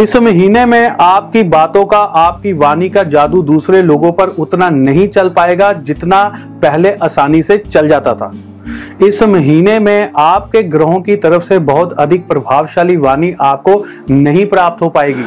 इस महीने में आपकी बातों का, आपकी वाणी का जादू दूसरे लोगों पर उतना नहीं चल पाएगा जितना पहले आसानी से चल जाता था। इस महीने में आपके ग्रहों की तरफ़ से बहुत अधिक प्रभावशाली वाणी आपको नहीं प्राप्त हो पाएगी।